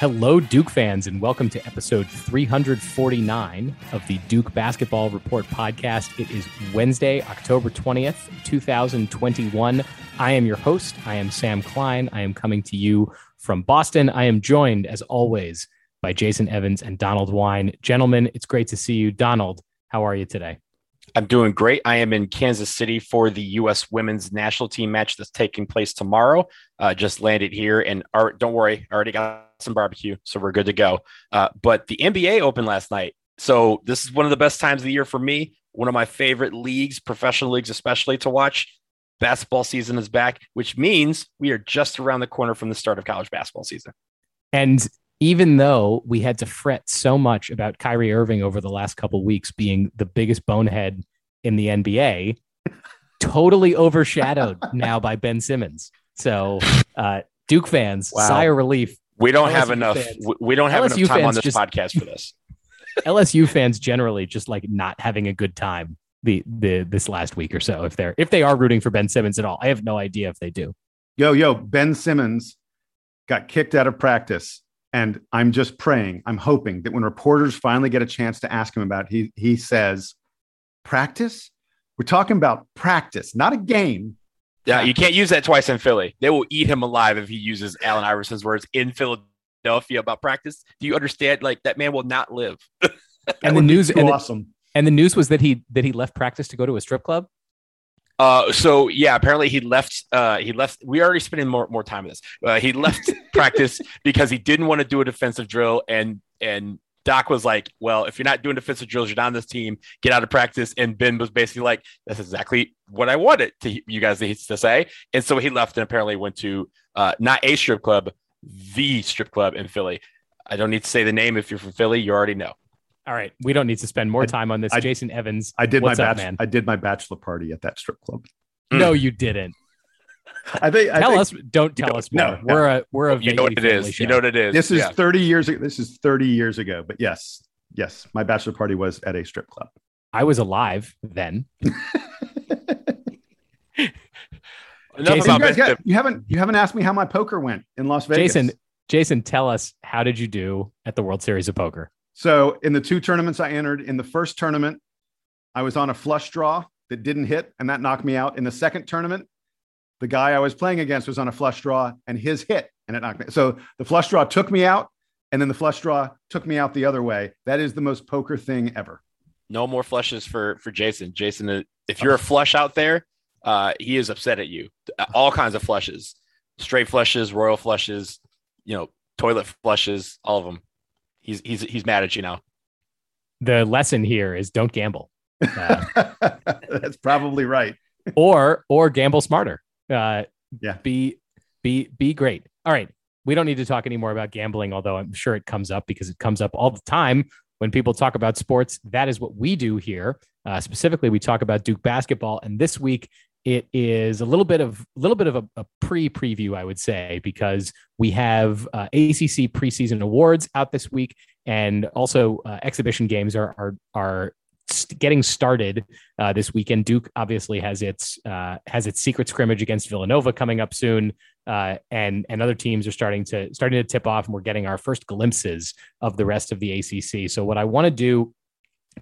Hello, Duke fans, and welcome to episode 349 of the Duke Basketball Report podcast. It is Wednesday, October 20th, 2021. I am your host. I am Sam Klein. I am coming to you from Boston. I am joined, as always, by Jason Evans and Donald Wine. Gentlemen, it's great to see you. Donald, how are you today? I'm doing great. I am in Kansas City for the U.S. Women's National Team match that's taking place tomorrow. Uh, just landed here, and don't worry, I already got some barbecue, so we're good to go. Uh, but the NBA opened last night, so this is one of the best times of the year for me. One of my favorite leagues, professional leagues especially, to watch. Basketball season is back, which means we are just around the corner from the start of college basketball season. And even though we had to fret so much about Kyrie Irving over the last couple weeks being the biggest bonehead in the NBA, totally overshadowed now by Ben Simmons. So, uh, Duke fans, wow. sigh of relief. We don't LSU have enough. Fans, we don't have LSU enough time on this just, podcast for this. LSU fans generally just like not having a good time the the this last week or so. If they're if they are rooting for Ben Simmons at all, I have no idea if they do. Yo yo, Ben Simmons got kicked out of practice and I'm just praying, I'm hoping that when reporters finally get a chance to ask him about it, he, he says, practice? We're talking about practice, not a game. Yeah, you can't use that twice in Philly. They will eat him alive if he uses Allen Iverson's words in Philadelphia about practice. Do you understand? Like that man will not live. and the news and awesome. The, and the news was that he that he left practice to go to a strip club. Uh, so yeah, apparently he left. Uh, he left. We already spending more more time on this. Uh, he left practice because he didn't want to do a defensive drill, and and Doc was like, "Well, if you're not doing defensive drills, you're not on this team. Get out of practice." And Ben was basically like, "That's exactly what I wanted to you guys to say." And so he left and apparently went to uh, not a strip club, the strip club in Philly. I don't need to say the name. If you're from Philly, you already know. All right, we don't need to spend more time on this. I, Jason Evans, I did my up, man? I did my bachelor party at that strip club. No, you didn't. I think. I tell think, us. Don't tell us more. No, we're a we're a. You know what it is. Show. You know what it is. This is yeah. thirty years. ago. This is thirty years ago. But yes, yes, my bachelor party was at a strip club. I was alive then. Jason, you, got, you haven't you haven't asked me how my poker went in Las Vegas. Jason, Jason, tell us how did you do at the World Series of Poker? So in the two tournaments I entered, in the first tournament, I was on a flush draw that didn't hit, and that knocked me out. In the second tournament, the guy I was playing against was on a flush draw, and his hit, and it knocked me. So the flush draw took me out, and then the flush draw took me out the other way. That is the most poker thing ever. No more flushes for for Jason. Jason, uh, if you're a flush out there, uh, he is upset at you. All kinds of flushes, straight flushes, royal flushes, you know, toilet flushes, all of them he's he's he's mad at you now. The lesson here is don't gamble. Uh, That's probably right. or or gamble smarter. Uh, yeah. Be be be great. All right. We don't need to talk anymore about gambling, although I'm sure it comes up because it comes up all the time when people talk about sports. That is what we do here. Uh, specifically, we talk about Duke basketball, and this week it is a little bit of a little bit of a, a pre-preview, I would say, because we have uh, ACC preseason awards out this week, and also uh, exhibition games are are are getting started uh, this weekend. Duke obviously has its uh, has its secret scrimmage against Villanova coming up soon, uh, and and other teams are starting to starting to tip off, and we're getting our first glimpses of the rest of the ACC. So what I want to do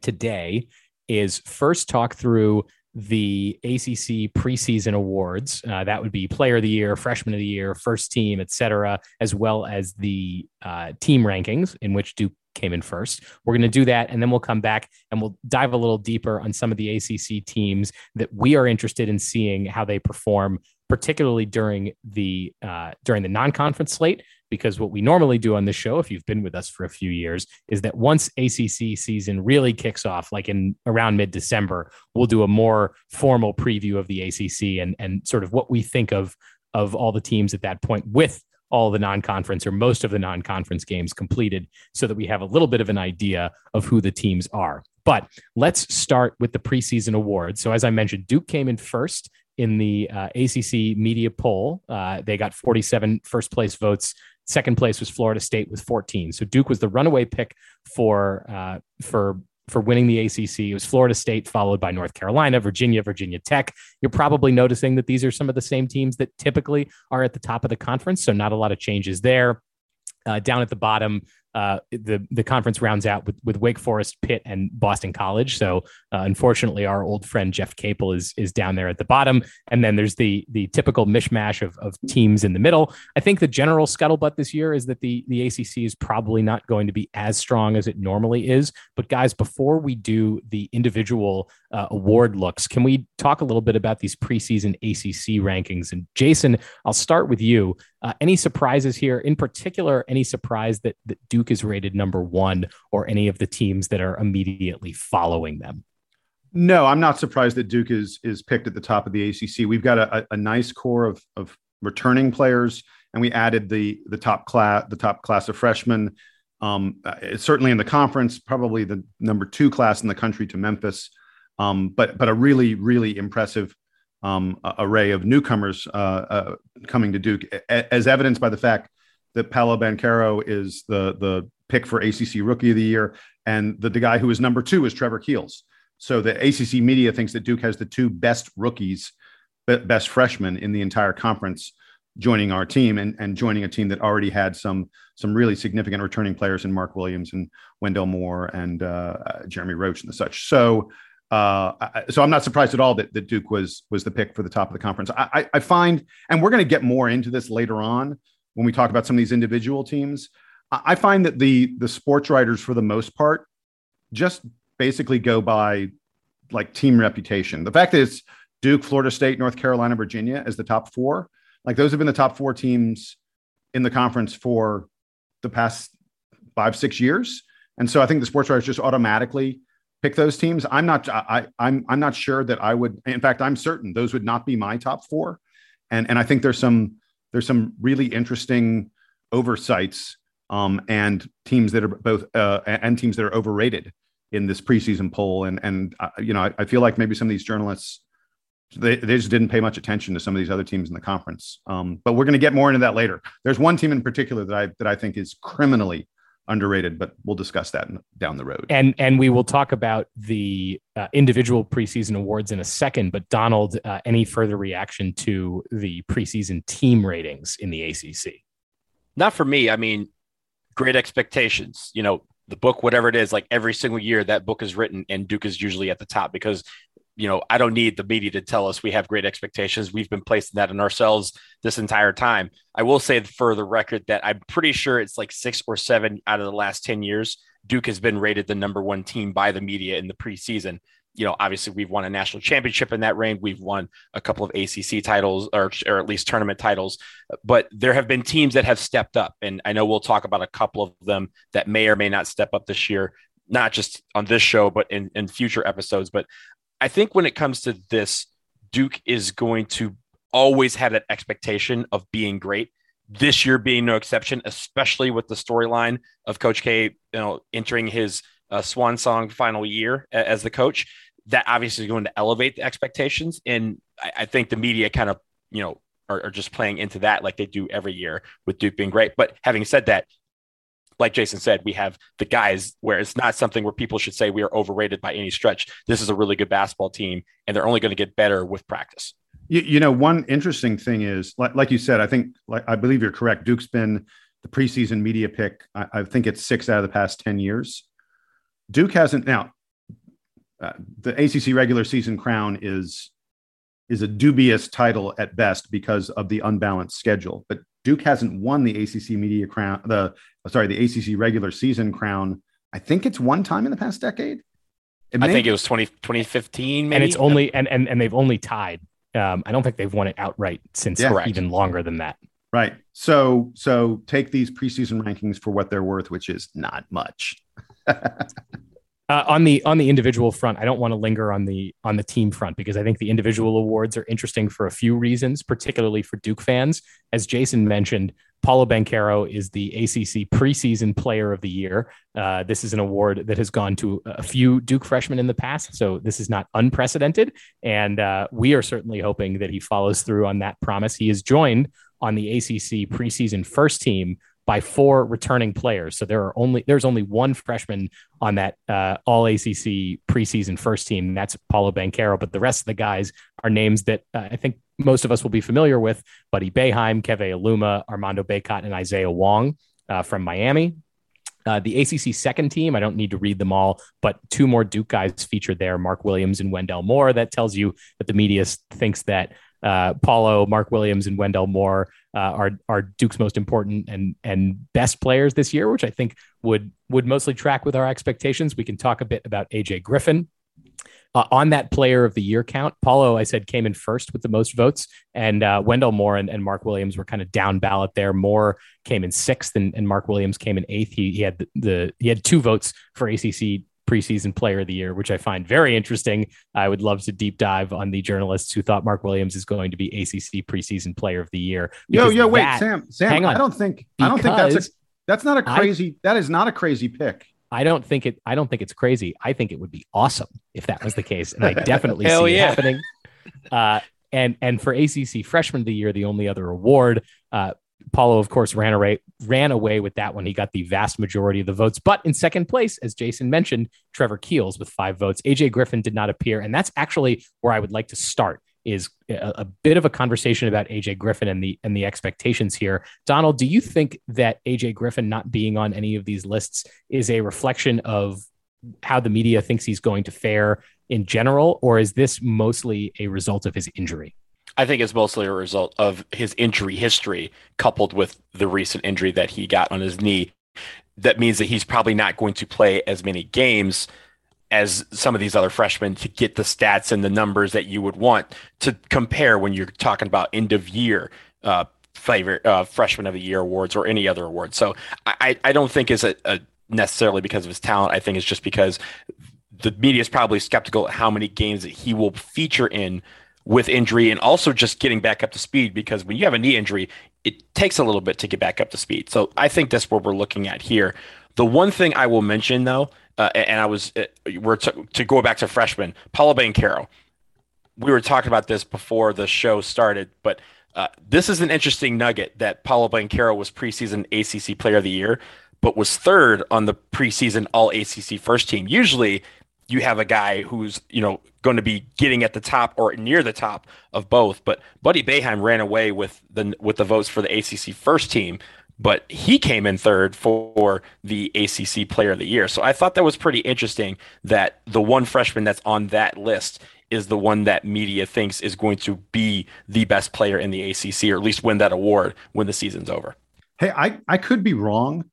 today is first talk through the ACC preseason awards. Uh, that would be Player of the Year, Freshman of the Year, First Team, etc., as well as the uh, team rankings in which Duke came in first. We're going to do that, and then we'll come back and we'll dive a little deeper on some of the ACC teams that we are interested in seeing how they perform, particularly during the uh, during the non-conference slate. Because what we normally do on this show, if you've been with us for a few years, is that once ACC season really kicks off, like in around mid-December, we'll do a more formal preview of the ACC and and sort of what we think of of all the teams at that point with all the non-conference or most of the non-conference games completed so that we have a little bit of an idea of who the teams are. But let's start with the preseason awards. So as I mentioned, Duke came in first in the uh, ACC media poll. Uh, they got 47 first place votes. Second place was Florida State with 14. So Duke was the runaway pick for uh, for for winning the ACC. It was Florida State, followed by North Carolina, Virginia, Virginia Tech. You're probably noticing that these are some of the same teams that typically are at the top of the conference. So, not a lot of changes there. Uh, down at the bottom, uh, the the conference rounds out with, with Wake Forest, Pitt, and Boston College. So uh, unfortunately, our old friend Jeff Capel is is down there at the bottom, and then there's the the typical mishmash of, of teams in the middle. I think the general scuttlebutt this year is that the the ACC is probably not going to be as strong as it normally is. But guys, before we do the individual uh, award looks, can we talk a little bit about these preseason ACC rankings? And Jason, I'll start with you. Uh, any surprises here? In particular, any surprise that, that Duke is rated number one or any of the teams that are immediately following them? No, I'm not surprised that Duke is is picked at the top of the ACC. We've got a, a nice core of, of returning players, and we added the the top class the top class of freshmen. Um, uh, certainly in the conference, probably the number two class in the country to Memphis, um, but but a really really impressive um, array of newcomers uh, uh, coming to Duke, as evidenced by the fact that Paolo Banchero is the the pick for ACC Rookie of the Year, and the, the guy who is number two is Trevor Keels. So the ACC media thinks that Duke has the two best rookies, best freshmen in the entire conference joining our team and, and joining a team that already had some some really significant returning players in Mark Williams and Wendell Moore and uh, Jeremy Roach and the such. So uh, so I'm not surprised at all that, that Duke was was the pick for the top of the conference. I, I find, and we're going to get more into this later on when we talk about some of these individual teams. I find that the the sports writers, for the most part, just basically go by like team reputation. The fact that it's Duke, Florida State, North Carolina, Virginia as the top four, like those have been the top four teams in the conference for the past five six years. And so I think the sports writers just automatically pick those teams. I'm not I, I'm I'm not sure that I would. In fact, I'm certain those would not be my top four. And and I think there's some there's some really interesting oversights um, and teams that are both uh, and teams that are overrated in this preseason poll. And and uh, you know I, I, feel like maybe some of these journalists they, they just didn't pay much attention to some of these other teams in the conference. Um, but we're going to get more into that later. There's one team in particular that I that I think is criminally underrated, but we'll discuss that down the road. And and we will talk about the uh, individual preseason awards in a second. But Donald, uh, any further reaction to the preseason team ratings in the ACC? Not for me. I mean, great expectations. You know, the book, whatever it is, like every single year that book is written, and Duke is usually at the top because you know, I don't need the media to tell us we have great expectations. We've been placing that in ourselves this entire time. I will say for the record that I'm pretty sure it's like six or seven out of the last 10 years, Duke has been rated the number one team by the media in the preseason. You know, obviously we've won a national championship in that reign. We've won a couple of ACC titles or, or at least tournament titles, but there have been teams that have stepped up. And I know we'll talk about a couple of them that may or may not step up this year not just on this show, but in, in future episodes. But I think when it comes to this, Duke is going to always have that expectation of being great. This year being no exception, especially with the storyline of Coach K, you know, entering his uh, swan song final year as the coach. That obviously is going to elevate the expectations, and I, I think the media kind of, you know, are, are just playing into that like they do every year with Duke being great. But having said that, like Jason said, we have the guys where it's not something where people should say we are overrated by any stretch. This is a really good basketball team, and they're only going to get better with practice. You, you know, one interesting thing is, like, like, you said, I think, like, I believe you're correct. Duke's been the preseason media pick. I, I think it's six out of the past 10 years. Duke hasn't now. Uh, the ACC regular season crown is is a dubious title at best because of the unbalanced schedule. But Duke hasn't won the ACC media crown, the sorry, the ACC regular season crown. I think it's one time in the past decade. May, I think it was 20, 2015, maybe. and it's only and and and they've only tied. Um, I don't think they've won it outright since yeah, even longer than that. Right. So so take these preseason rankings for what they're worth, which is not much. Uh, on the on the individual front, I don't want to linger on the on the team front because I think the individual awards are interesting for a few reasons, particularly for Duke fans. As Jason mentioned, Paolo Banchero is the ACC preseason Player of the Year. Uh, this is an award that has gone to a few Duke freshmen in the past, so this is not unprecedented. And uh, we are certainly hoping that he follows through on that promise. He is joined on the ACC preseason first team by four returning players. So there are only there's only one freshman on that uh, All ACC preseason first team. that's Paolo Banchero. But the rest of the guys are names that uh, I think most of us will be familiar with: Buddy Boeheim, Keve Aluma, Armando Bacot, and Isaiah Wong. uh, from Miami. Uh, the ACC second team, I don't need to read them all, but two more Duke guys featured there Mark Williams and Wendell Moore. That tells you that the media thinks that uh, Paolo, Mark Williams, and Wendell Moore uh, are are Duke's most important and and best players this year, which I think would would mostly track with our expectations. We can talk a bit about AJ Griffin. Uh, on that player of the year count, Paolo, I said, came in first with the most votes, and uh, Wendell Moore and, and Mark Williams were kind of down ballot there. Moore came in sixth, and, and Mark Williams came in eighth. He, he had the, the he had two votes for ACC preseason player of the year, which I find very interesting. I would love to deep dive on the journalists who thought Mark Williams is going to be ACC preseason player of the year. Yo, yo, wait, Sam, Sam, hang on. I don't think, I don't think that's a, that's not a crazy, I, that is not a crazy pick. I don't think it, I don't think it's crazy. I think it would be awesome if that was the case. And I definitely see yeah. it happening. Uh, and, and for ACC freshman of the year, the only other award, uh, Paolo, of course, ran away ran away with that one. He got the vast majority of the votes. But in second place, as Jason mentioned, Trevor Keels with five votes. AJ Griffin did not appear, and that's actually where I would like to start. Is a, a bit of a conversation about AJ Griffin and the and the expectations here. Donald, do you think that AJ Griffin not being on any of these lists is a reflection of how the media thinks he's going to fare in general, or is this mostly a result of his injury? I think it's mostly a result of his injury history coupled with the recent injury that he got on his knee. That means that he's probably not going to play as many games as some of these other freshmen to get the stats and the numbers that you would want to compare when you're talking about end of year uh, favorite uh, freshman of the year awards or any other award. So I, I don't think it's a, a necessarily because of his talent. I think it's just because the media is probably skeptical at how many games that he will feature in with injury and also just getting back up to speed because when you have a knee injury, it takes a little bit to get back up to speed. So I think that's what we're looking at here. The one thing I will mention though, uh, and I was uh, we're to, to go back to freshman Paolo Banchero. We were talking about this before the show started, but uh, this is an interesting nugget that Paolo Banchero was preseason ACC Player of the Year, but was third on the preseason All ACC first team. Usually, you have a guy who's you know going to be getting at the top or near the top of both. But Buddy Boeheim ran away with the with the votes for the ACC first team, but he came in third for the ACC Player of the Year. So I thought that was pretty interesting that the one freshman that's on that list is the one that media thinks is going to be the best player in the ACC, or at least win that award when the season's over. Hey, I, I could be wrong.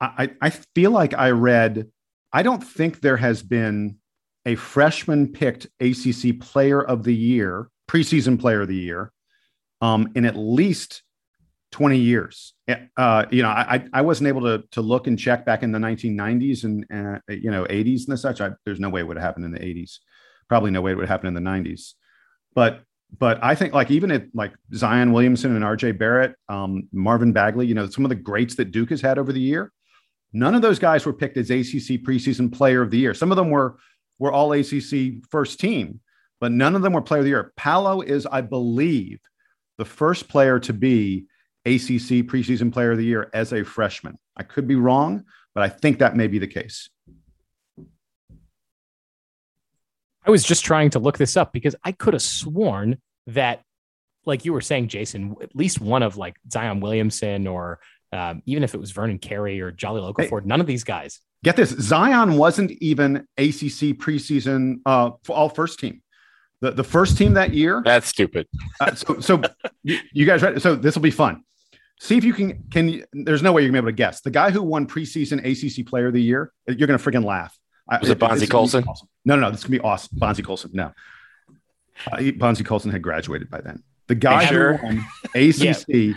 I, I feel like I read I don't think there has been a freshman picked ACC player of the year, preseason player of the year, um, in at least 20 years. Uh, you know, I, I wasn't able to, to look and check back in the 1990s and, uh, you know, 80s and such. I, there's no way it would have happened in the 80s. Probably no way it would happen in the 90s. But but I think like even at like Zion Williamson and RJ Barrett, um, Marvin Bagley, you know, some of the greats that Duke has had over the year, None of those guys were picked as ACC preseason player of the year. Some of them were were all ACC first team, but none of them were player of the year. Paolo is, I believe, the first player to be ACC preseason player of the year as a freshman. I could be wrong, but I think that may be the case. I was just trying to look this up because I could have sworn that, like you were saying, Jason, at least one of like Zion Williamson or um, even if it was Vernon Carey or Jahlil Okafor, hey, none of these guys. Get this: Zion wasn't even ACC preseason uh, all first team. The, the first team that year. That's stupid. uh, so so you, you guys ready? So this will be fun. See if you can can. There's no way you're gonna be able to guess. The guy who won preseason ACC Player of the Year. You're gonna freaking laugh. Was it Bonzie Colson? Awesome. No, no, no. This is gonna be awesome. Bonzie Colson. No, uh, Bonzie Colson had graduated by then. The guy sure? who won ACC yeah.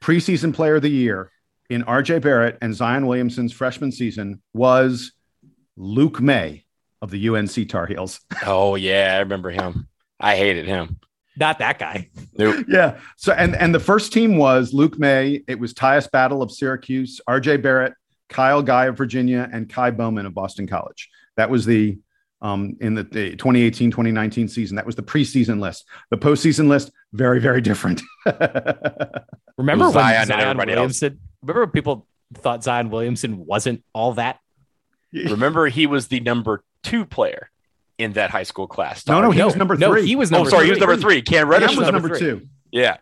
preseason Player of the Year in RJ Barrett and Zion Williamson's freshman season was Luke Maye of the UNC Tar Heels. oh yeah, I remember him. I hated him. Not that guy. Nope. yeah. So and and the first team was Luke Maye. It was Tyus Battle of Syracuse, RJ Barrett, Kyle Guy of Virginia, and Ky Bowman of Boston College. That was the um, in the, the 2018 2019 season. That was the preseason list. The postseason list, very, very different. Remember when Zion, Zion Williamson? Else? Remember when people thought Zion Williamson wasn't all that? Remember, he was the number two player in that high school class. No, no, he no, was number three. No, he was number. Oh, sorry, three. he was number three. Cam Reddish was, was, number two. Yeah.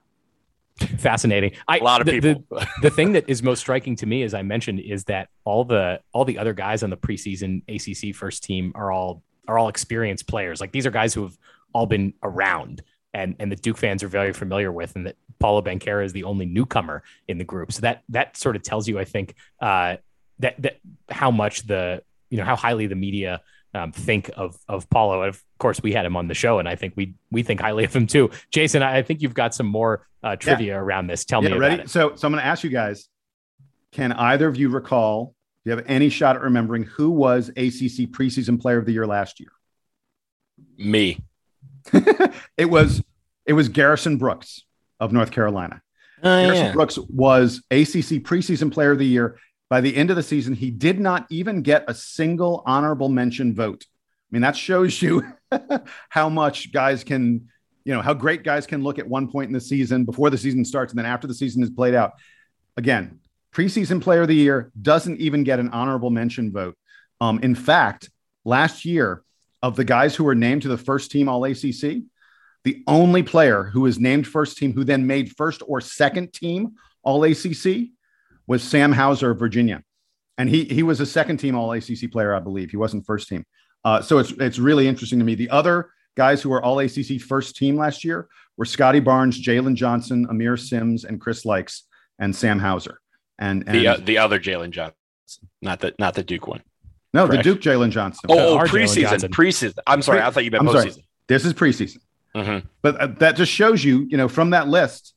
Fascinating. I, a lot of the, people. The, the thing that is most striking to me, as I mentioned, is that all the all the other guys on the preseason ACC first team are all are all experienced players. Like these are guys who have all been around and and the Duke fans are very familiar with, and that Paolo Banchero is the only newcomer in the group. So that that sort of tells you, I think, uh, that that how much the you know how highly the media um, think of of Paolo. And of course, we had him on the show, and I think we we think highly of him too. Jason, I think you've got some more uh, trivia yeah. around this. Tell yeah, me ready? It. So, so I'm going to ask you guys: Can either of you recall? Do you have any shot at remembering who was ACC preseason Player of the Year last year? Me. it was it was Garrison Brooks of North Carolina. Oh, Garrison yeah. Brooks was ACC preseason Player of the Year. By the end of the season, he did not even get a single honorable mention vote. I mean, that shows you how much guys can, you know, how great guys can look at one point in the season before the season starts and then after the season is played out. Again, preseason player of the year doesn't even get an honorable mention vote. Um, in fact, last year, of the guys who were named to the first team All ACC, the only player who was named first team who then made first or second team All ACC was Sam Hauser of Virginia. And he, he was a second team All ACC player, I believe. He wasn't first team. Uh, so it's it's really interesting to me. The other guys who were all ACC first team last year were Scottie Barnes, Jalen Johnson, Aamir Simms, and Chris Lykes, and Sam Hauser. And, and the uh, the other Jalen Johnson, not the not the Duke one. No, Correct. the Duke Jalen Johnson. Oh, preseason, preseason. I'm sorry, Pre- I thought you meant I'm postseason. Sorry. This is preseason. Mm-hmm. But uh, that just shows you, you know, from that list.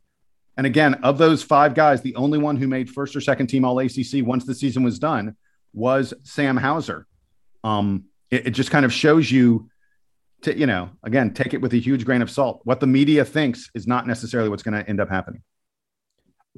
And again, of those five guys, the only one who made first or second team All ACC once the season was done was Sam Hauser. Um, it, it just kind of shows you to, you know, again, take it with a huge grain of salt. What the media thinks is not necessarily what's going to end up happening.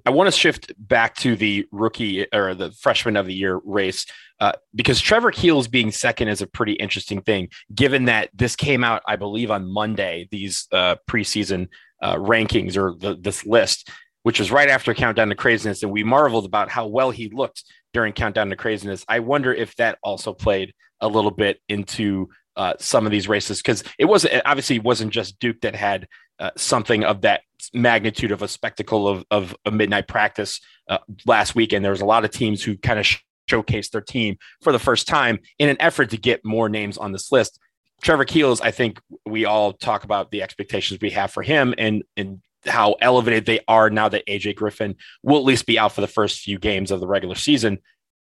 I want to shift back to the rookie or the freshman of the year race uh, because Trevor Keels being second is a pretty interesting thing, given that this came out, I believe, on Monday, these uh, preseason uh, rankings or the, this list, which was right after Countdown to Craziness. And we marveled about how well he looked during Countdown to Craziness. I wonder if that also played a little bit into uh, some of these races because it wasn't obviously it wasn't just Duke that had uh, something of that magnitude of a spectacle of, of a midnight practice uh, last weekend. There was a lot of teams who kind of sh- showcased their team for the first time in an effort to get more names on this list. Trevor Keels, I think we all talk about the expectations we have for him and and how elevated they are now that AJ Griffin will at least be out for the first few games of the regular season.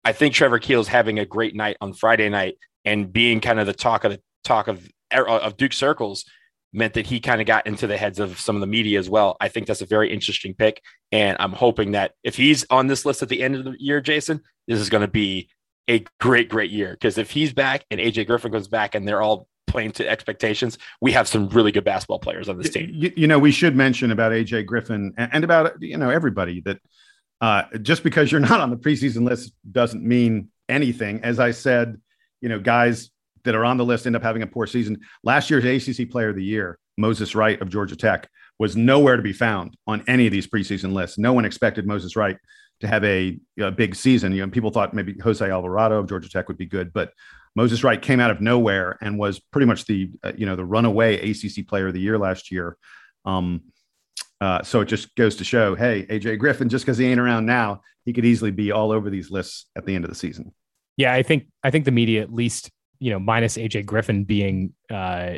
I think Trevor Keels having a great night on Friday night and being kind of the talk of the talk of er, of Duke circles meant that he kind of got into the heads of some of the media as well. I think that's a very interesting pick, and I'm hoping that if he's on this list at the end of the year, Jason, this is going to be a great, great year. Because if he's back and AJ Griffin goes back and they're all playing to expectations, we have some really good basketball players on this team. You, you know, we should mention about AJ Griffin and, and about you know everybody that uh, just because you're not on the preseason list doesn't mean anything. As I said, you know, guys that are on the list end up having a poor season. Last year's ACC Player of the Year, Moses Wright of Georgia Tech, was nowhere to be found on any of these preseason lists. No one expected Moses Wright to have a, a big season. You know, people thought maybe Jose Alvarado of Georgia Tech would be good, but Moses Wright came out of nowhere and was pretty much the uh, you know the runaway ACC Player of the Year last year. Um, uh, so it just goes to show, hey, AJ Griffin, just because he ain't around now, he could easily be all over these lists at the end of the season. Yeah, I think I think the media at least you know, minus AJ Griffin being uh,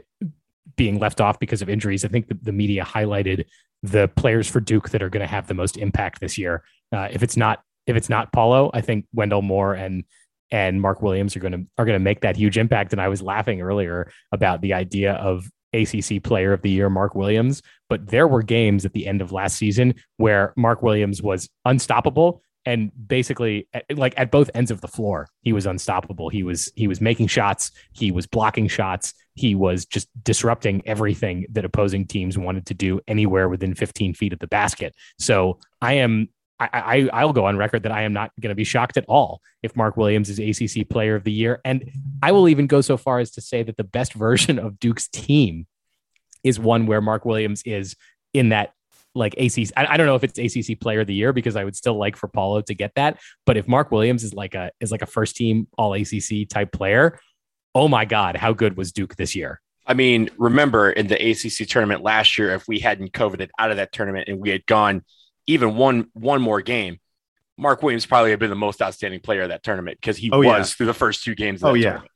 being left off because of injuries, I think the, the media highlighted the players for Duke that are going to have the most impact this year. Uh, if it's not if it's not Paolo, I think Wendell Moore and and Mark Williams are going to are going to make that huge impact. And I was laughing earlier about the idea of ACC Player of the Year Mark Williams, but there were games at the end of last season where Mark Williams was unstoppable and basically eh, like at both ends of the floor he was unstoppable. He was he was making shots. He was blocking shots. He was just disrupting everything that opposing teams wanted to do anywhere within 15 feet of the basket. So i am I, I will go on record that I am not going to be shocked at all if Mark Williams is ACC Player of the Year, and I will even go so far as to say that the best version of Duke's team is one where Mark Williams is in that like ACC. I, I, don't know if it's ACC Player of the Year because I would still like for Paolo to get that. But if Mark Williams is like a is like a first team All ACC type player, oh my God, how good was Duke this year? I mean, remember in the ACC tournament last year, if we hadn't coveted out of that tournament and we had gone even one one more game, Mark Williams probably have been the most outstanding player of that tournament because he Oh, was yeah. through the first two games. Of Oh, yeah. tournament.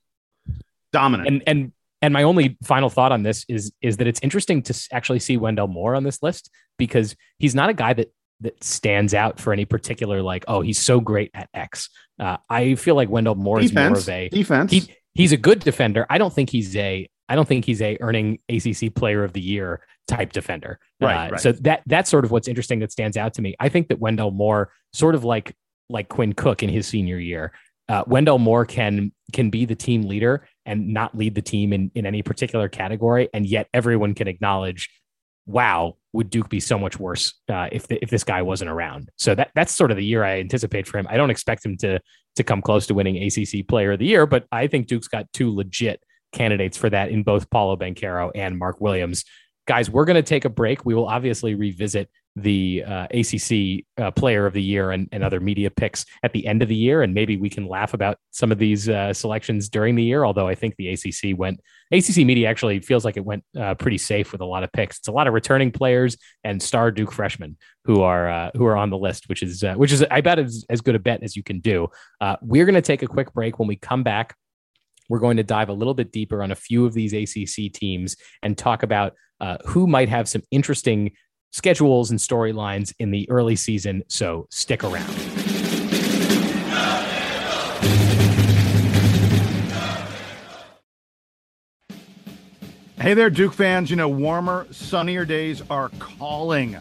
Dominant. and and and my only final thought on this is is that it's interesting to actually see Wendell Moore on this list because he's not a guy that that stands out for any particular like oh he's so great at X. Uh, I feel like Wendell Moore is more of a defense. he he's a good defender. I don't think he's a I don't think he's a earning ACC Player of the Year type defender. Right, Uh, right. So that that's sort of what's interesting that stands out to me. I think that Wendell Moore, sort of like like Quinn Cook in his senior year, uh, Wendell Moore can can be the team leader and not lead the team in in any particular category, and yet everyone can acknowledge, wow, would Duke be so much worse uh, if the, if this guy wasn't around? So that that's sort of the year I anticipate for him. I don't expect him to to come close to winning ACC Player of the Year, but I think Duke's got two legit candidates for that in both Paolo Banchero and Mark Williams. Guys, we're going to take a break. We will obviously revisit the uh, ACC uh, Player of the Year and, and other media picks at the end of the year, and maybe we can laugh about some of these uh, selections during the year. Although I think the ACC went, ACC media actually feels like it went uh, pretty safe with a lot of picks. It's a lot of returning players and star Duke freshmen who are uh, who are on the list, which is uh, which is I bet is as good a bet as you can do. We're going to take a quick break. When we come back, we're going to dive a little bit deeper on a few of these ACC teams and talk about uh, who might have some interesting schedules and storylines in the early season. So stick around. Hey there, Duke fans. You know, warmer, sunnier days are calling.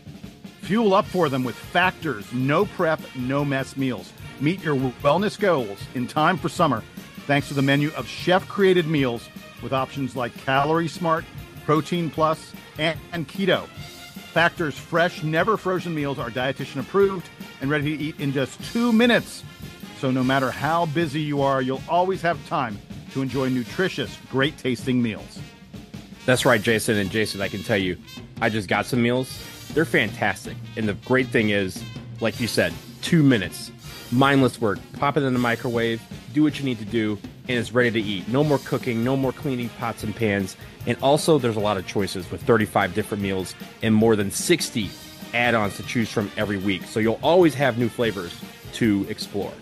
Fuel up for them with Factors no prep, no mess meals. Meet your wellness goals in time for summer thanks to the menu of chef created meals with options like Calorie Smart, Protein Plus, and, and Keto. Factor's fresh, never frozen meals are dietitian approved and ready to eat in just two minutes. So no matter how busy you are, you'll always have time to enjoy nutritious, great tasting meals. That's right, Jason. And Jason, I can tell you, I just got some meals. They're fantastic. And the great thing is, like you said, two minutes, mindless work. Pop it in the microwave, do what you need to do, and it's ready to eat. No more cooking, no more cleaning pots and pans. And also, there's a lot of choices with 35 different meals and more than 60 add ons to choose from every week. So you'll always have new flavors to explore.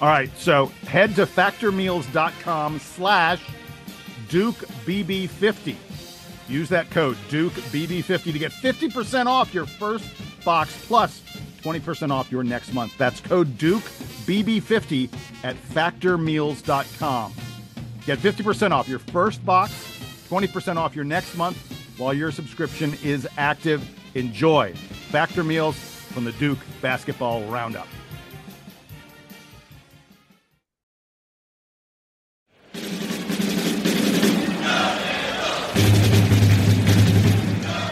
All right, so head to factormeals.com slash DukeBB50. Use that code DukeBB50 to get 50% off your first box plus 20% off your next month. That's code DukeBB50 at factormeals.com. Get 50% off your first box, 20% off your next month while your subscription is active. Enjoy Factor Meals from the Duke Basketball Roundup.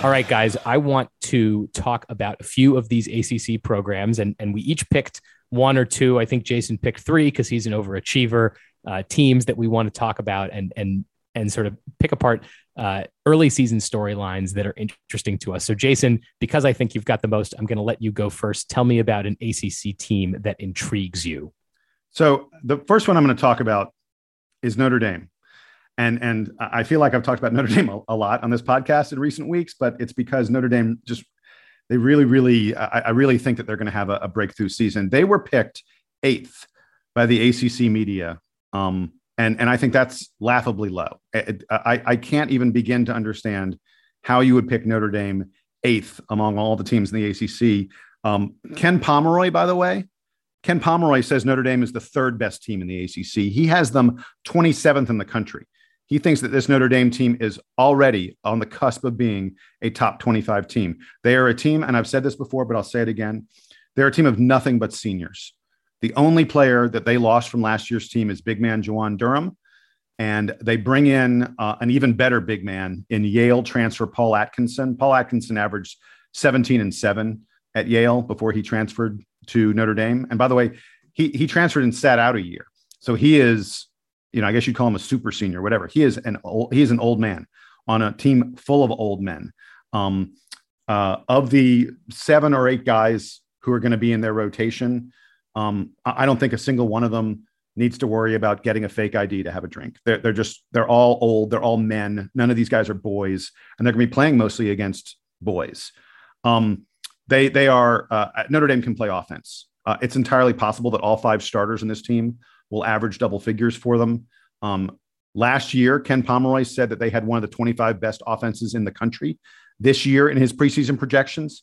All right, guys, I want to talk about a few of these ACC programs, and, and we each picked one or two. I think Jason picked three because he's an overachiever. Uh, teams that we want to talk about and and and sort of pick apart uh, early season storylines that are interesting to us. So, Jason, because I think you've got the most, I'm going to let you go first. Tell me about an ACC team that intrigues you. So the first one I'm going to talk about is Notre Dame. And, and I feel like I've talked about Notre Dame a, a lot on this podcast in recent weeks, but it's because Notre Dame just, they really, really, I, I really think that they're going to have a, a breakthrough season. They were picked eighth by the ACC media. Um, and, and I think that's laughably low. I, I, I can't even begin to understand how you would pick Notre Dame eighth among all the teams in the ACC. Um, Ken Pomeroy, by the way, Ken Pomeroy says Notre Dame is the third best team in the ACC. He has them 27th in the country. He thinks that this Notre Dame team is already on the cusp of being a top 25 team. They are a team, and I've said this before, but I'll say it again. They're a team of nothing but seniors. The only player that they lost from last year's team is big man Juwan Durham. And they bring in uh, an even better big man in Yale transfer Paul Atkinson. Paul Atkinson averaged 17 and 7 at Yale before he transferred to Notre Dame. And by the way, he he transferred and sat out a year. So he is, you know, I guess you'd call him a super senior, whatever. He is an old, he is an old man on a team full of old men. Um, uh, of the seven or eight guys who are going to be in their rotation, um, I, don't think a single one of them needs to worry about getting a fake ID to have a drink. They're, they're just, they're all old. They're all men. None of these guys are boys, and they're going to be playing mostly against boys. Um, they they are uh, Notre Dame can play offense. Uh, it's entirely possible that all five starters in this team will average double figures for them. Um, last year, Ken Pomeroy said that they had one of the 25 best offenses in the country. This year, in his preseason projections,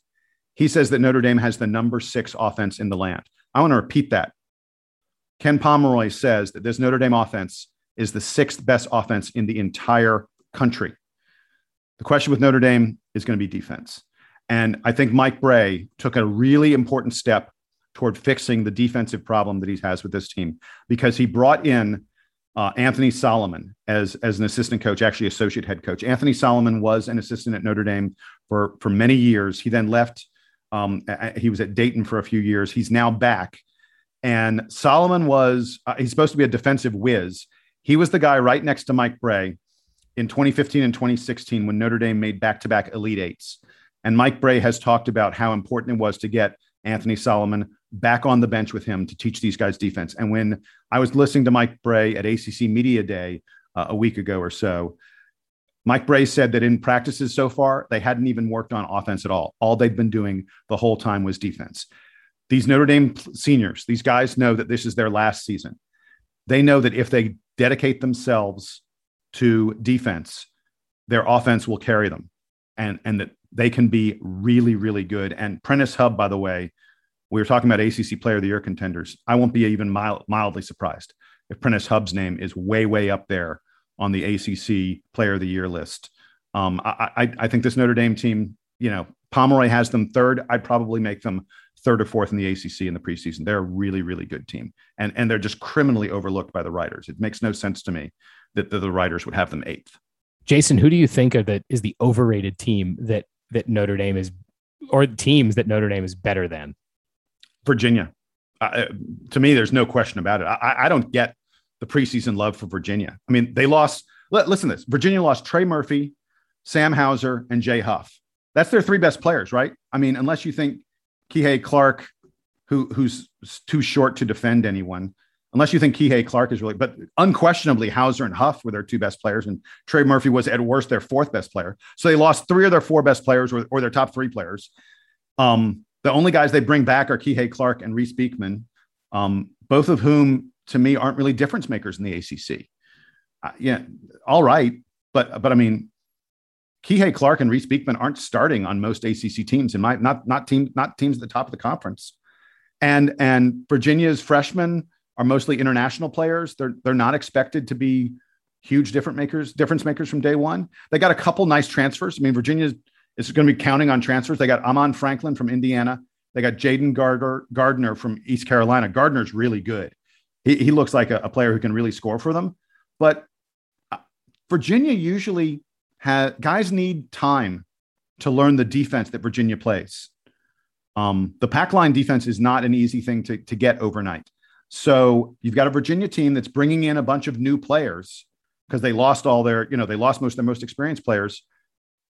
he says that Notre Dame has the number six offense in the land. I want to repeat that. Ken Pomeroy says that this Notre Dame offense is the sixth best offense in the entire country. The question with Notre Dame is going to be defense. And I think Mike Brey took a really important step toward fixing the defensive problem that he has with this team because he brought in uh, Anthony Solomon as, as an assistant coach, actually associate head coach. Anthony Solomon was an assistant at Notre Dame for, for many years. He then left. Um, he was at Dayton for a few years. He's now back. And Solomon was, uh, he's supposed to be a defensive whiz. He was the guy right next to Mike Brey in 2015 and 2016 when Notre Dame made back to back Elite Eights. And Mike Brey has talked about how important it was to get Anthony Solomon back on the bench with him to teach these guys defense. And when I was listening to Mike Brey at ACC Media Day uh, a week ago or so, Mike Brey said that in practices so far, they hadn't even worked on offense at all. All they'd been doing the whole time was defense. These Notre Dame seniors, these guys know that this is their last season. They know that if they dedicate themselves to defense, their offense will carry them and, and that they can be really, really good. And Prentiss Hubb, by the way, we were talking about ACC Player of the Year contenders. I won't be even mild, mildly surprised if Prentiss Hubb's name is way, way up there on the ACC Player of the Year list. Um, I, I, I think this Notre Dame team, you know, Pomeroy has them third. I'd probably make them third or fourth in the ACC in the preseason. They're a really, really good team, and and they're just criminally overlooked by the writers. It makes no sense to me that the, the writers would have them eighth. Jason, who do you think are that is the overrated team that that Notre Dame is, or teams that Notre Dame is better than? Virginia. To me, there's no question about it. I, I, don't get the preseason love for Virginia. I mean, they lost. Listen to this: Virginia lost Trey Murphy, Sam Hauser, and Jay Huff. That's their three best players, right? I mean, unless you think Kihei Clark, who who's too short to defend anyone, unless you think Kihei Clark is really, but unquestionably Hauser and Huff were their two best players, and Trey Murphy was at worst their fourth best player. So they lost three of their four best players, or, or their top three players. Um, the only guys they bring back are Kihei Clark and Reece Beekman, um, both of whom to me aren't really difference makers in the ACC. Uh, yeah, all right, but but I mean, Kihei Clark and Reece Beekman aren't starting on most ACC teams in my not not team not teams at the top of the conference, and and Virginia's freshmen are mostly international players. They're they're not expected to be huge different makers difference makers from day one. They got a couple nice transfers. I mean, Virginia's is going to be counting on transfers. They got Armaan Franklin from Indiana. They got Jayden Gardner, Gardner from East Carolina. Gardner's really good. He, he looks like a, a player who can really score for them. But uh, Virginia usually has guys need time to learn the defense that Virginia plays. Um, the pack line defense is not an easy thing to, to get overnight. So you've got a Virginia team that's bringing in a bunch of new players because they lost all their, you know, they lost most of their most experienced players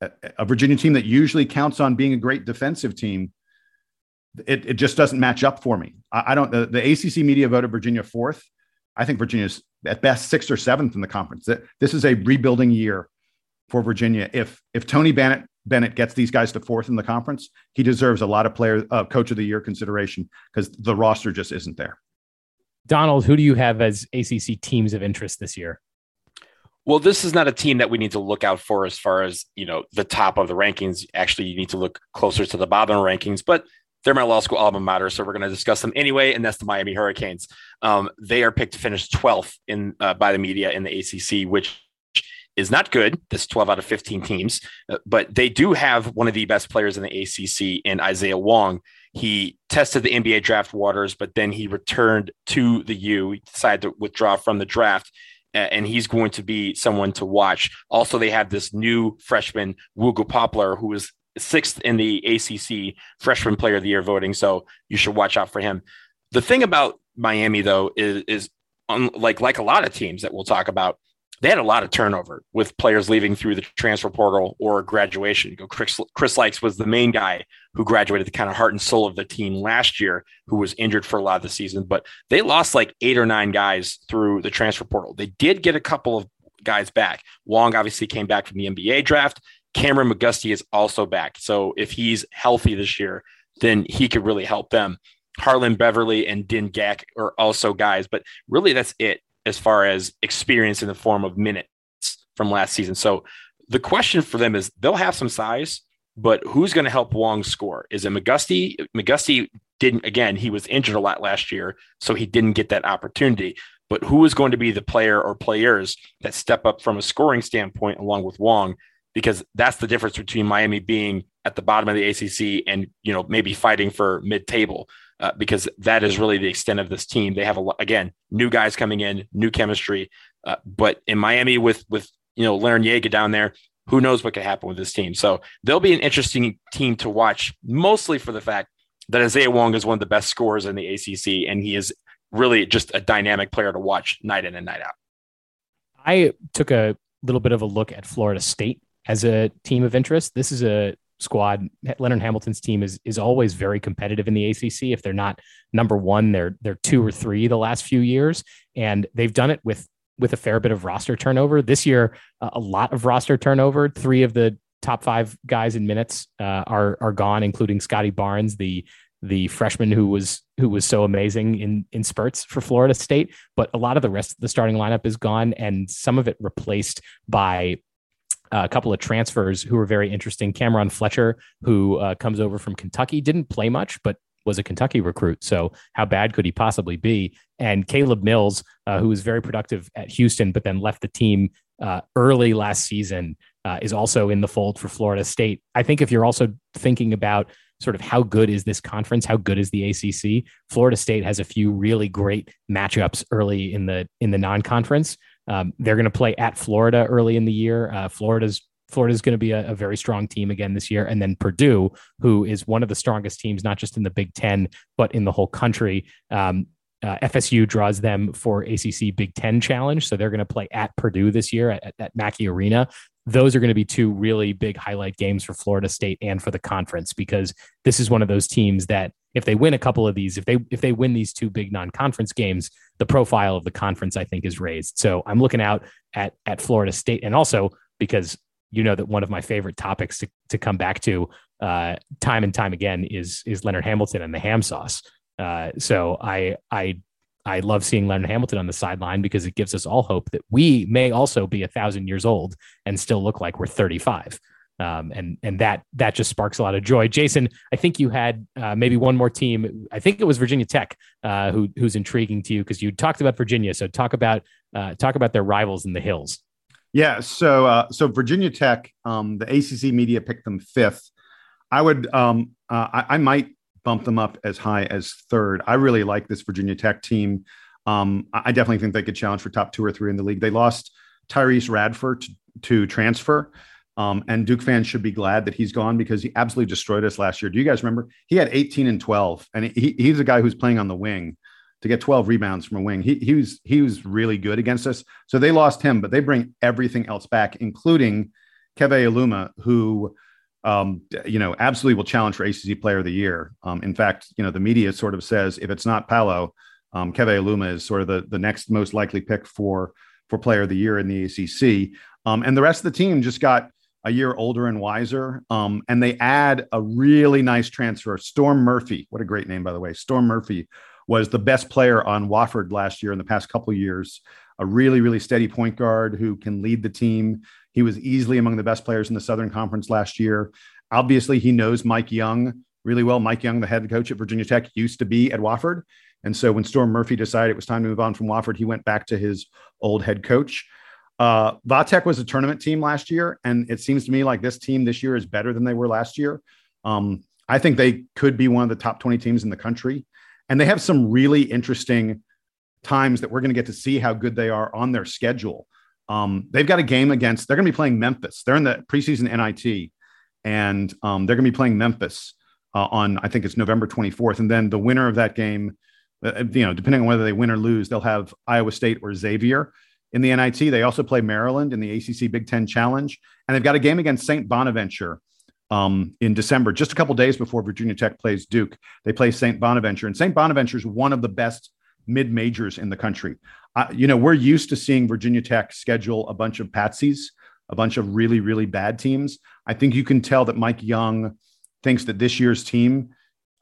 a Virginia team that usually counts on being a great defensive team, it, it just doesn't match up for me. I, I don't. The, the, ACC media voted Virginia fourth. I think Virginia's at best sixth or seventh in the conference. This is a rebuilding year for Virginia. If if Tony Bennett Bennett gets these guys to fourth in the conference, he deserves a lot of player uh, coach of the year consideration because the roster just isn't there. Donald, who do you have as ACC teams of interest this year? Well, this is not a team that we need to look out for as far as, you know, the top of the rankings. Actually, you need to look closer to the bottom rankings, but they're my law school alma mater, so we're going to discuss them anyway, and that's the Miami Hurricanes. Um, they are picked to finish 12th in uh, by the media in the ACC, which is not good. This 12 out of 15 teams, uh, but they do have one of the best players in the ACC in Isaiah Wong. He tested the NBA draft waters, but then he returned to the U. He decided to withdraw from the draft and he's going to be someone to watch. Also, they have this new freshman, Wooga Poplar, who is sixth in the ACC Freshman Player of the Year voting. So you should watch out for him. The thing about Miami, though, is, is like like a lot of teams that we'll talk about, they had a lot of turnover with players leaving through the transfer portal or graduation. You go, Chris, Chris Lykes was the main guy who graduated the kind of heart and soul of the team last year, who was injured for a lot of the season. But they lost like eight or nine guys through the transfer portal. They did get a couple of guys back. Wong obviously came back from the NBA draft. Kameron McGusty is also back. So if he's healthy this year, then he could really help them. Harlond Beverly and Deng Gak are also guys, but really that's it as far as experience in the form of minutes from last season. So the question for them is they'll have some size, but who's going to help Wong score? Is it McGusty? McGusty didn't, again, he was injured a lot last year, so he didn't get that opportunity. But who is going to be the player or players that step up from a scoring standpoint along with Wong? Because that's the difference between Miami being at the bottom of the ACC and, you know, maybe fighting for mid table. Uh, because that is really the extent of this team. They have a lot, again, new guys coming in, new chemistry. Uh, but in Miami, with with you know Larrañaga down there, who knows what could happen with this team? So they'll be an interesting team to watch, mostly for the fact that Isaiah Wong is one of the best scorers in the ACC, and he is really just a dynamic player to watch night in and night out. I took a little bit of a look at Florida State as a team of interest. This is a squad. Leonard Hamilton's team is is always very competitive in the ACC. If they're not number one, they're they're two or three the last few years, and they've done it with with a fair bit of roster turnover this year. A lot of roster turnover. Three of the top five guys in minutes uh, are are gone, including Scottie Barnes, the the freshman who was who was so amazing in in spurts for Florida State. But a lot of the rest of the starting lineup is gone, and some of it replaced by a couple of transfers who were very interesting. Cam'Ron Fletcher, who uh, comes over from Kentucky, didn't play much, but was a Kentucky recruit. So how bad could he possibly be? And Caleb Mills, uh, who was very productive at Houston, but then left the team uh, early last season, uh, is also in the fold for Florida State. I think if you're also thinking about sort of how good is this conference, how good is the ACC, Florida State has a few really great matchups early in the in the non-conference. Um, they're going to play at Florida early in the year. Uh, Florida's Florida is going to be a, a, very strong team again this year. And then Purdue, who is one of the strongest teams, not just in the Big Ten, but in the whole country. Um, uh, FSU draws them for ACC Big Ten Challenge. So they're going to play at Purdue this year at, at Mackey Arena. Those are going to be two really big highlight games for Florida State and for the conference because this is one of those teams that if they win a couple of these, if they if they win these two big non-conference games, the profile of the conference I think is raised. So I'm looking out at at Florida State and also because you know that one of my favorite topics to, to come back to uh, time and time again is is Leonard Hamilton and the ham sauce. Uh, so I I I love seeing Leonard Hamilton on the sideline because it gives us all hope that we may also be a thousand years old and still look like we're 35. Um, and and that that just sparks a lot of joy. Jason, I think you had uh, maybe one more team. I think it was Virginia Tech, uh, who who's intriguing to you because you talked about Virginia. So talk about uh, talk about their rivals in the hills. Yeah. So, uh, so Virginia Tech, um, the ACC media picked them fifth. I would, um, uh, I, I, might bump them up as high as third. I really like this Virginia Tech team. Um, I definitely think they could challenge for top two or three in the league. They lost Tyrece Radford to, to transfer. Um, and Duke fans should be glad that he's gone because he absolutely destroyed us last year. Do you guys remember? He had 18 and 12, and he, he's a guy who's playing on the wing to get 12 rebounds from a wing. He, he was he was really good against us. So they lost him, but they bring everything else back, including Keve Aluma, who um, you know absolutely will challenge for ACC Player of the Year. Um, in fact, you know the media sort of says if it's not Paolo, um, Keve Aluma is sort of the the next most likely pick for for Player of the Year in the ACC. Um, and the rest of the team just got a year older and wiser. Um, and they add a really nice transfer, Storm Murphy. What a great name, by the way, Storm Murphy was the best player on Wofford last year in the past couple years. A really, really steady point guard who can lead the team. He was easily among the best players in the Southern Conference last year. Obviously, he knows Mike Young really well. Mike Young, the head coach at Virginia Tech, used to be at Wofford. And so when Storm Murphy decided it was time to move on from Wofford, he went back to his old head coach. Uh, Va Tech was a tournament team last year, and it seems to me like this team this year is better than they were last year. Um, I think they could be one of the top 20 teams in the country. And they have some really interesting times that we're going to get to see how good they are on their schedule. Um, they've got a game against, they're going to be playing Memphis. They're in the preseason NIT, and um, they're going to be playing Memphis uh, on, I think it's November 24th. And then the winner of that game, uh, you know, depending on whether they win or lose, they'll have Iowa State or Xavier in the NIT. They also play Maryland in the ACC Big Ten Challenge. And they've got a game against St. Bonaventure um, in December, just a couple days before Virginia Tech plays Duke. They play St. Bonaventure, and St. Bonaventure is one of the best mid majors in the country. Uh, you know, we're used to seeing Virginia Tech schedule a bunch of patsies, a bunch of really, really bad teams. I think you can tell that Mike Young thinks that this year's team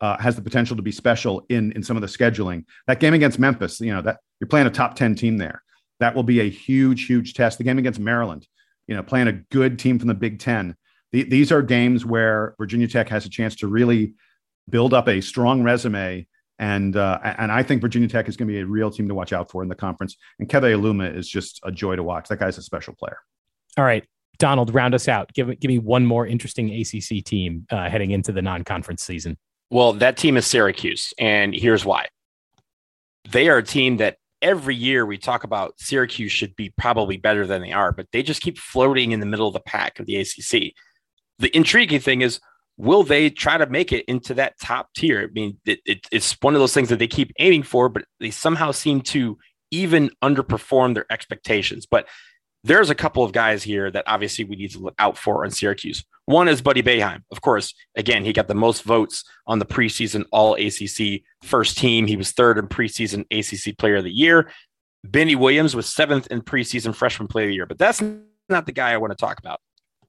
uh, has the potential to be special in in some of the scheduling. That game against Memphis, you know, that you're playing a top 10 team there. That will be a huge, huge test. The game against Maryland, you know, playing a good team from the Big Ten. The, these are games where Virginia Tech has a chance to really build up a strong resume. And uh, and I think Virginia Tech is going to be a real team to watch out for in the conference. And Keve Aluma is just a joy to watch. That guy's a special player. All right, Donald, round us out. Give give me one more interesting ACC team uh, heading into the non-conference season. Well, that team is Syracuse, and here's why. They are a team that every year we talk about Syracuse should be probably better than they are, but they just keep floating in the middle of the pack of the ACC. The intriguing thing is, will they try to make it into that top tier? I mean, it, it, it's one of those things that they keep aiming for, but they somehow seem to even underperform their expectations. But there's a couple of guys here that obviously we need to look out for on Syracuse. One is Buddy Boeheim. Of course, again, he got the most votes on the preseason All ACC first team. He was third in preseason ACC Player of the Year. Benny Williams was seventh in preseason Freshman Player of the Year, but that's not the guy I want to talk about.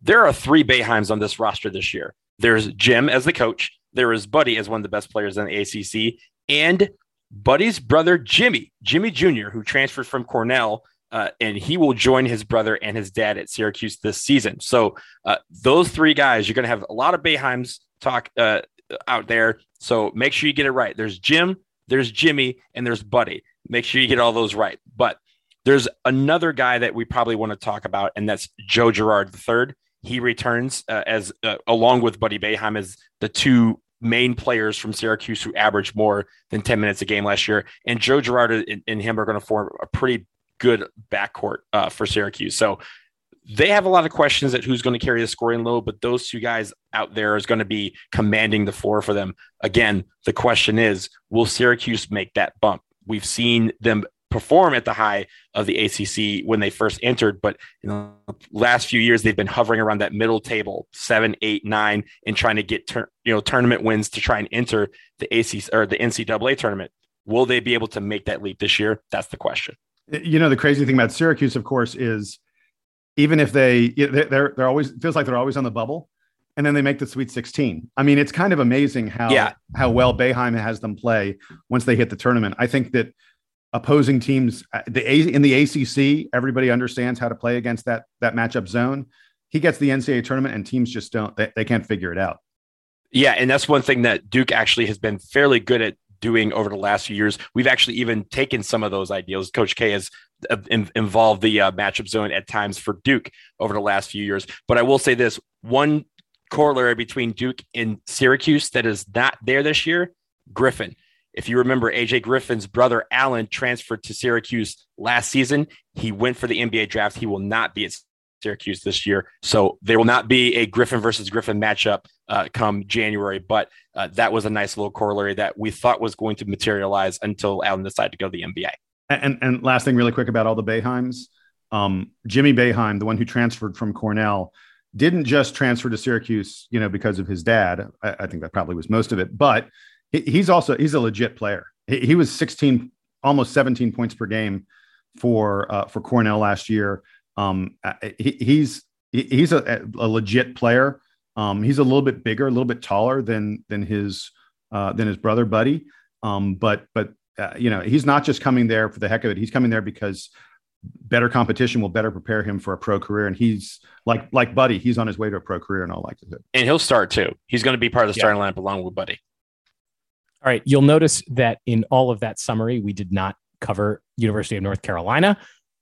There are three Boeheims on this roster this year. There's Jim as the coach. There is Buddy as one of the best players in the ACC, and Buddy's brother Jimmy, Jimmy Jr., who transferred from Cornell uh, and he will join his brother and his dad at Syracuse this season. So uh, those three guys, you're going to have a lot of Boeheims talk uh, out there. So make sure you get it right. There's Jim, there's Jimmy, and there's Buddy. Make sure you get all those right. But there's another guy that we probably want to talk about, and that's Joe Girard III. He returns uh, as uh, along with Buddy Boeheim as the two main players from Syracuse who averaged more than 10 minutes a game last year. And Joe Girard and, and him are going to form a pretty good backcourt uh, for Syracuse. So they have a lot of questions at who's going to carry the scoring load, but those two guys out there is going to be commanding the floor for them. Again, the question is, will Syracuse make that bump? We've seen them perform at the high of the ACC when they first entered, but in the last few years they've been hovering around that middle table, seven, eight, nine, and trying to get tur- you know tournament wins to try and enter the ACC or the NCAA tournament. Will they be able to make that leap this year? That's the question. You know, the crazy thing about Syracuse, of course, is even if they they're they're always feels like they're always on the bubble, and then they make the Sweet 16. I mean, it's kind of amazing how yeah. how well Boeheim has them play once they hit the tournament. I think that opposing teams uh, the in the ACC, everybody understands how to play against that that matchup zone. He gets the NCAA tournament, and teams just don't they, they can't figure it out. Yeah, and that's one thing that Duke actually has been fairly good at doing over the last few years. We've actually even taken some of those ideas. Coach K has uh, involved the uh, matchup zone at times for Duke over the last few years. But I will say this one corollary between Duke and Syracuse that is not there this year Griffin. If you remember, AJ Griffin's brother Allen transferred to Syracuse last season. He went for the NBA draft. He will not be at Syracuse this year. So there will not be a Griffin versus Griffin matchup uh, come January, but uh, that was a nice little corollary that we thought was going to materialize until Allen decided to go to the NBA. And, and last thing, really quick about all the Boeheims, um, Jimmy Boeheim, the one who transferred from Cornell, didn't just transfer to Syracuse, you know, because of his dad. I, I think that probably was most of it, but he's also he's a legit player. He, he, was 16, almost 17 points per game for uh, for Cornell last year. Um, uh, he, he's he's a, a legit player. Um, he's a little bit bigger, a little bit taller than than his uh, than his brother Buddy. Um, but but uh, you know he's not just coming there for the heck of it. He's coming there because better competition will better prepare him for a pro career. And he's like like Buddy, he's on his way to a pro career in all likelihood. And he'll start too. He's going to be part of the starting yeah. lineup along with Buddy. All right. You'll notice that in all of that summary, we did not cover University of North Carolina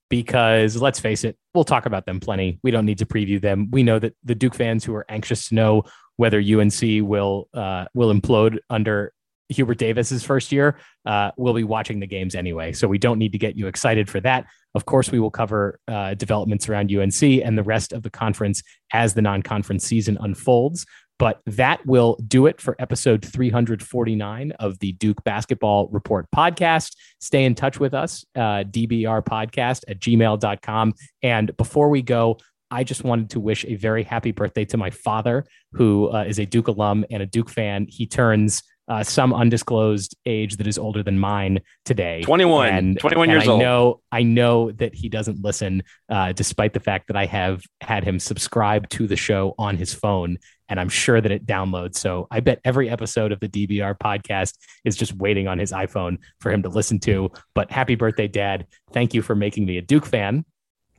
because let's face it, we'll talk about them plenty. We don't need to preview them. We know that the Duke fans who are anxious to know whether UNC will uh, will implode under Hubert Davis's first year uh, will be watching the games anyway. So we don't need to get you excited for that. Of course, we will cover uh, developments around UNC and the rest of the conference as the non conference season unfolds. But that will do it for episode 349 of the Duke Basketball Report podcast. Stay in touch with us, uh, DBR podcast at gmail.com. And before we go, I just wanted to wish a very happy birthday to my father, who uh, is a Duke alum and a Duke fan. He turns uh, some undisclosed age that is older than mine today. 21, and, 21 and years I old. know, I know that he doesn't listen, uh, despite the fact that I have had him subscribe to the show on his phone, and I'm sure that it downloads. So I bet every episode of the DBR podcast is just waiting on his iPhone for him to listen to. But happy birthday, Dad! Thank you for making me a Duke fan.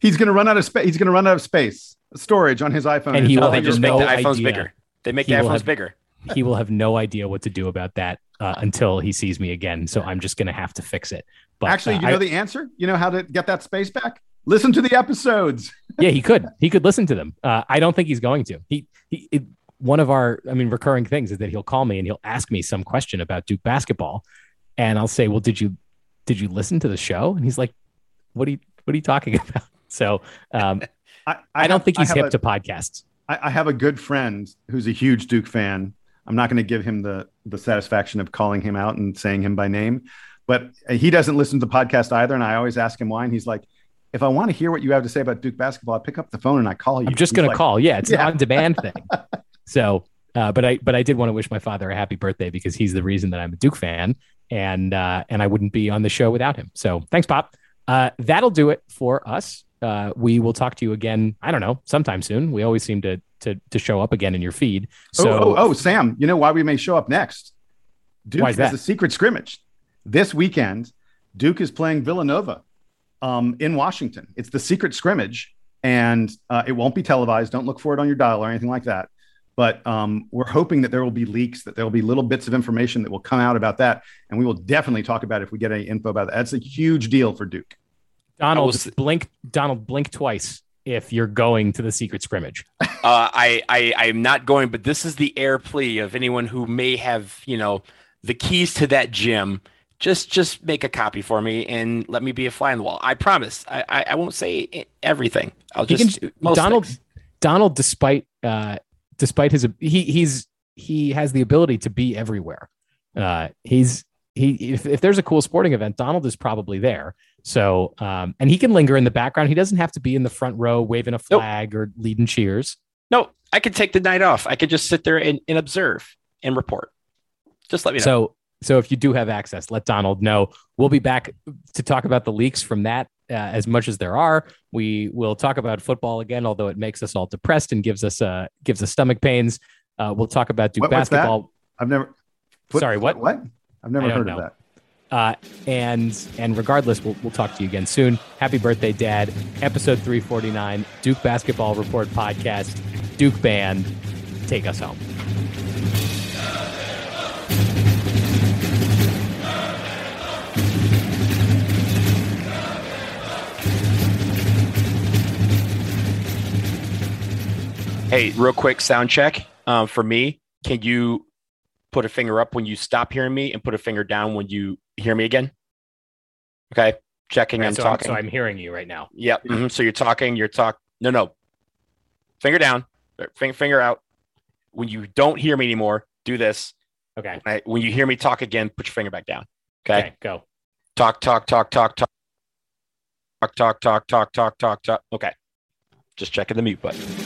He's going to run out of space. He's going to run out of space storage on his iPhone. And he will they have just your make no the iPhones idea. bigger. They make He the iPhones have- bigger. he will have no idea what to do about that uh, until he sees me again. So I'm just going to have to fix it. But Actually, uh, you know I- the answer. You know how to get that space back. Listen to the episodes. yeah, he could. He could listen to them. Uh, I don't think he's going to. He, he it, one of our, I mean, recurring things is that he'll call me and he'll ask me some question about Duke basketball, and I'll say, "Well, did you did you listen to the show?" And he's like, "What are you What are you talking about?" So um, I, I, don't have- think he's hip a- to podcasts. I, I have a good friend who's a huge Duke fan. I'm not going to give him the the satisfaction of calling him out and saying him by name, but he doesn't listen to the podcast either. And I always ask him why, and he's like, "If I want to hear what you have to say about Duke basketball, I pick up the phone and I call you." I'm just going to call. Yeah, it's Yeah. an on demand thing. So, uh, but I but I did want to wish my father a happy birthday because he's the reason that I'm a Duke fan, and uh, and I wouldn't be on the show without him. So thanks, Pop. Uh, that'll do it for us. Uh, we will talk to you again. I don't know, sometime soon. We always seem to to to show up again in your feed. So oh, oh, oh, Sam, you know why we may show up next? Duke Why is has that? a secret scrimmage this weekend. Duke is playing Villanova um, in Washington. It's the secret scrimmage, and uh, it won't be televised. Don't look for it on your dial or anything like that. But um, we're hoping that there will be leaks, that there will be little bits of information that will come out about that, and we will definitely talk about it if we get any info about that. That's a huge deal for Duke. Donald, s- blink. Donald, blink twice if you're going to the secret scrimmage. Uh, I, I I'm not going, but this is the air plea of anyone who may have you know the keys to that gym. Just just make a copy for me and let me be a fly on the wall. I promise. I I, I won't say everything. I'll just can- most Donald things. Donald, despite uh, despite his he he's he has the ability to be everywhere. Uh, he's he if, if there's a cool sporting event, Donald is probably there. So um, and he can linger in the background. He doesn't have to be in the front row waving a Nope. flag or leading cheers. No, I could take the night off. I could just sit there and, and observe and report. Just let me know. So so if you do have access, let Donald know. We'll be back to talk about the leaks from that uh, as much as there are. We will talk about football again, although it makes us all depressed and gives us uh gives us stomach pains. Uh, we'll talk about Duke What- basketball. I've never. Sorry, what? What? I've never heard know. of that. Uh, and and regardless, we'll, we'll talk to you again soon. Happy birthday, Dad! Episode three forty nine, Duke Basketball Report podcast. Duke Band, take us home. Hey, real quick sound check um, for me. Can you put a finger up when you stop hearing me and put a finger down when you hear me again? Okay, checking. I'm so, talking. so I'm hearing you right now. Yep. mhm. So you're talking. You're talk. No, no. Finger down. Finger, finger out. When you don't hear me anymore, do this. Okay. When I- When you hear me talk again, put your finger back down. Okay. Okay. Go. Talk. Talk. Talk. Talk. Talk. Talk. Talk. Talk. Talk. Talk. Talk. Talk. Okay. Just checking the mute button.